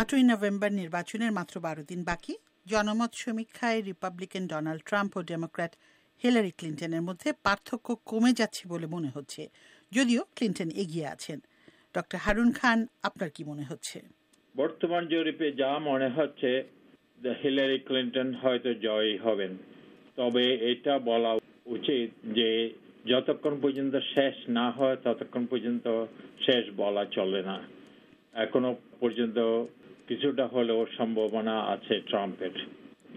আটই নভেম্বর নির্বাচনের মাত্র বারো দিন বাকি। জনমত সমীক্ষায় রিপাবলিকান ডোনাল্ড ট্রাম্প ও ডেমোক্র্যাট হিলারি ক্লিন্টনের মধ্যে পার্থক্য কমে যাচ্ছে বলে মনে হচ্ছে, যদিও ক্লিন্টন এগিয়ে আছেন। ডক্টর হারুন খান, আপনার কি মনে হচ্ছে? বর্তমান জরিপে যা মনে হচ্ছে হিলারি ক্লিন্টন হয়তো জয়ী হবেন। তবে এটা বলা উচিত যে যতক্ষণ পর্যন্ত শেষ না হয়, ততক্ষণ পর্যন্ত শেষ বলা চলে না। এখনও পর্যন্ত কিছুটা হলেও সম্ভাবনা আছে ট্রাম্পের।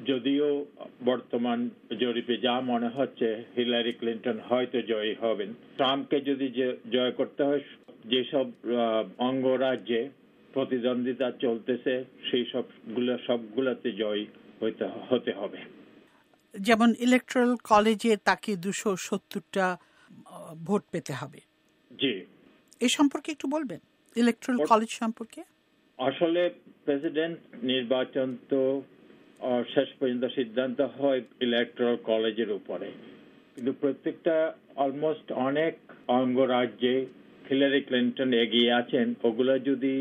যদিও বর্তমান জরিপে যা মনে হচ্ছে হিলারি ক্লিন্টন হয়তো জয়ী হবেন। ট্রাম্পকে যদি জয় করতে হয় যেসব অঙ্গরাজ্যে প্রতিদ্বন্দ্বিতা চলতেছে সেই সবগুলো সবগুলোতে জয় হইতে হতে হবে। যেমন ইলেকট্রাল কলেজে তাকে দুশো সত্তরটা ভোট পেতে হবে। জি। এ সম্পর্কে একটু বলবেন? ইলেকট্রাল কলেজ সম্পর্কে? আসলে প্রেসিডেন্ট নির্বাচন তো শেষ পর্যন্ত সিদ্ধান্ত হয় ইলেকট্রাল কলেজের উপরে। কিন্তু প্রত্যেকটা অলমোস্ট অনেক অঙ্গরাজ্যে হিলারি ক্লিন্টন এগিয়ে আছেন। ওগুলো যদি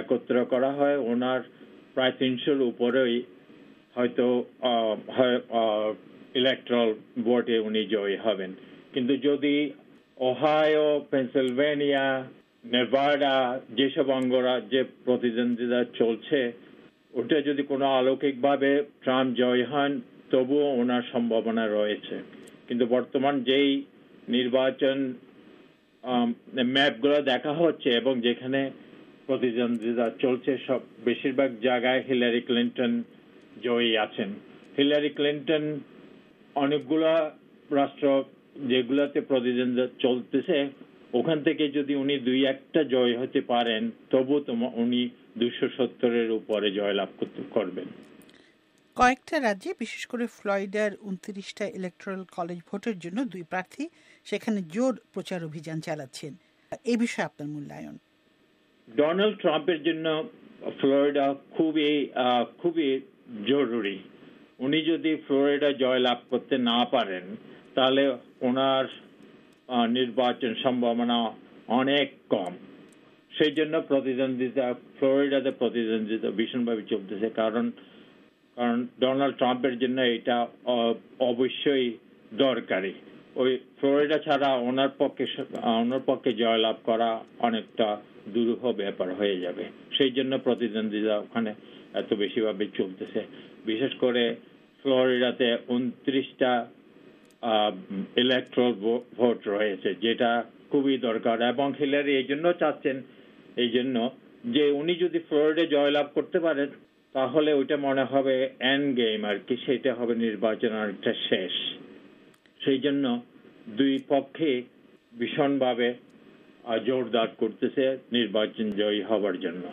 একত্র করা হয়, ওনার প্রায় তিনশোর উপরেই হয়তো ইলেকট্রাল ভোটে উনি জয়ী হবেন। কিন্তু যদি ওহায়ো পেনসিলভেনিয়া নেভাডা যেসব অঙ্গরাজ্যে প্রতিদ্বন্দ্বিতা চলছে, ওটা যদি কোনো আলৌকিকভাবে ট্রাম্প জয় হন, তবুও ওনার সম্ভাবনা রয়েছে। কিন্তু বর্তমান যেই নির্বাচন ম্যাপগুলো দেখা হচ্ছে এবং যেখানে প্রতিদ্বন্দ্বিতা চলছে, সব বেশিরভাগ জায়গায় হিলারি ক্লিন্টন জয়ী আছেন। হিলারি ক্লিন্টন অনেকগুলো রাষ্ট্র যেগুলোতে প্রতিদ্বন্দ্বিতা চলতেছে ওখান থেকে যদি উনি দুই একটা জয় হতে পারেন তবু উনি দুশো সত্তরের উপরে জয়লাভ করতে করবেন। কয়েকটা রাজ্যে বিশেষ করে ফ্লরিডার উনত্রিশটা ইলেকট্রাল কলেজ ভোটের জন্য দুই প্রার্থী সেখানে জোর প্রচার অভিযান চালাচ্ছেন। এ বিষয়ে আপনার মূল্যায়ন? ডোনাল্ড ট্রাম্পের জন্য ফ্লোরিডা খুবই খুবই জরুরি। উনি যদি ফ্লোরিডা জয় লাভ করতে না পারেন তাহলে ওনার নির্বাচন সম্ভাবনা অনেক কম। সেই জন্য প্রতিদ্বন্দ্বিতা, ফ্লোরিডাতে প্রতিদ্বন্দ্বিতা ভীষণভাবে চলতেছে। কারণ কারণ ডোনাল্ড ট্রাম্পের জন্য এটা অবশ্যই দরকারি। ওই ফ্লোরিডা ছাড়া ওনার পক্ষে ওনার পক্ষে জয়লাভ করা অনেকটা দুরূহ ব্যাপার হয়ে যাবে। সেই জন্য প্রতিদ্বন্দ্বিতা ওখানে এত বেশিভাবে চলতেছে। বিশেষ করে ফ্লোরিডাতে উনত্রিশটা ইলেকট্রাল ভোট রয়েছে, যেটা খুবই দরকার। এবং হিলারি এই জন্য চাচ্ছেন, এই জন্য যে উনি যদি ফ্লোরিডে জয়লাভ করতে পারেন, তাহলে ওইটা মনে হবে এন্ড গেম আর কি, সেটা হবে নির্বাচন অনেকটা শেষ। সেই জন্য দুই পক্ষে ভীষণভাবে জোরদার করতেছে নির্বাচন জয়ী হবার জন্য।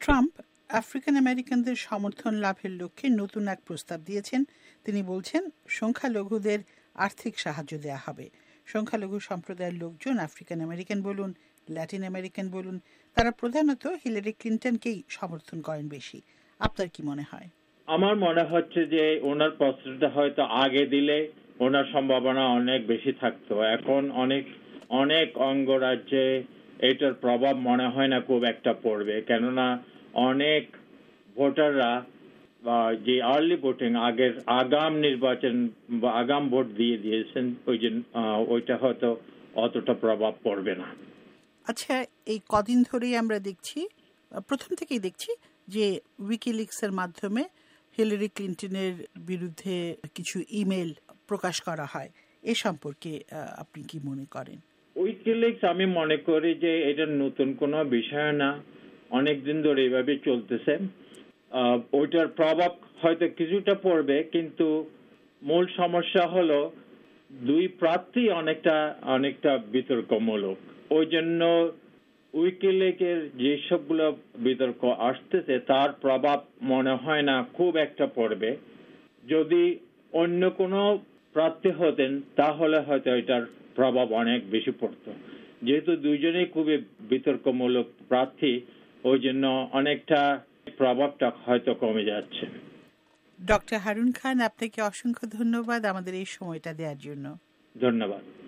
ট্রাম্প আফ্রিকান আমেরিকানদের সমর্থন লাভের লক্ষ্যে নতুন এক প্রস্তাব দিয়েছেন। তিনি বলছেন, সংখ্যালঘুদের আর্থিক সাহায্য দেওয়া হবে। সংখ্যালঘু সম্প্রদায়ের লোকজন আফ্রিকান আমেরিকান বলুন ল্যাটিন আমেরিকান বলুন, তারা প্রধানত হিলারি ক্লিন্টনকেই সমর্থন করেন বেশি। আপনার কি মনে হয়? আমার মনে হচ্ছে যে ওনার প্রস্তাবটা হয়তো আগে দিলে ওনার সম্ভাবনা অনেক বেশি থাকতো। এখন অনেক অনেক অঙ্গরাজ্যে এটার প্রভাব মনে হয় না খুব একটা পড়বে। কেননা অনেক ভোটাররা যে আর্লি ভোটিং আগের আগাম নির্বাচন বা আগাম ভোট দিয়ে দিয়েছেন ওই যে ওইটা হয়তো অতটা প্রভাব পড়বে না। আচ্ছা এই কদিন ধরেই আমরা দেখছি প্রথম থেকেই দেখছি যে উইকিলিক্সের মাধ্যমে হিলারি ক্লিন্টনের বিরুদ্ধে কিছু ইমেল প্রকাশ করা হয়। এ সম্পর্কে আপনি কি মনে করেন? উইকিলিক্স আমি মনে করি যে এটা নতুন কোনো বিষয় না। অনেকদিন ধরে এইভাবে চলতেছে। ওইটার প্রভাব হয়তো কিছুটা পড়বে, কিন্তু মূল সমস্যা হলো দুই প্রার্থী অনেকটা অনেকটা বিতর্কমূলক ওই জন্য উইকিলেকের যেসবগুলো বিতর্ক আসতেছে, তার প্রভাব মনে হয় না, খুব একটা পড়বে। যদি অন্য কোনো প্রার্থী হতেন, তাহলে হয়তো এটার প্রভাব অনেক বেশি পড়ত। যেহেতু দুইজনেই খুবই বিতর্কমূলক প্রার্থী ওই জন্য অনেকটা প্রভাবটা হয়তো কমে যাচ্ছে। ডক্টর হারুন খান আপনাকে অসংখ্য ধন্যবাদ আমাদের এই সময়টা দেওয়ার জন্য। ধন্যবাদ।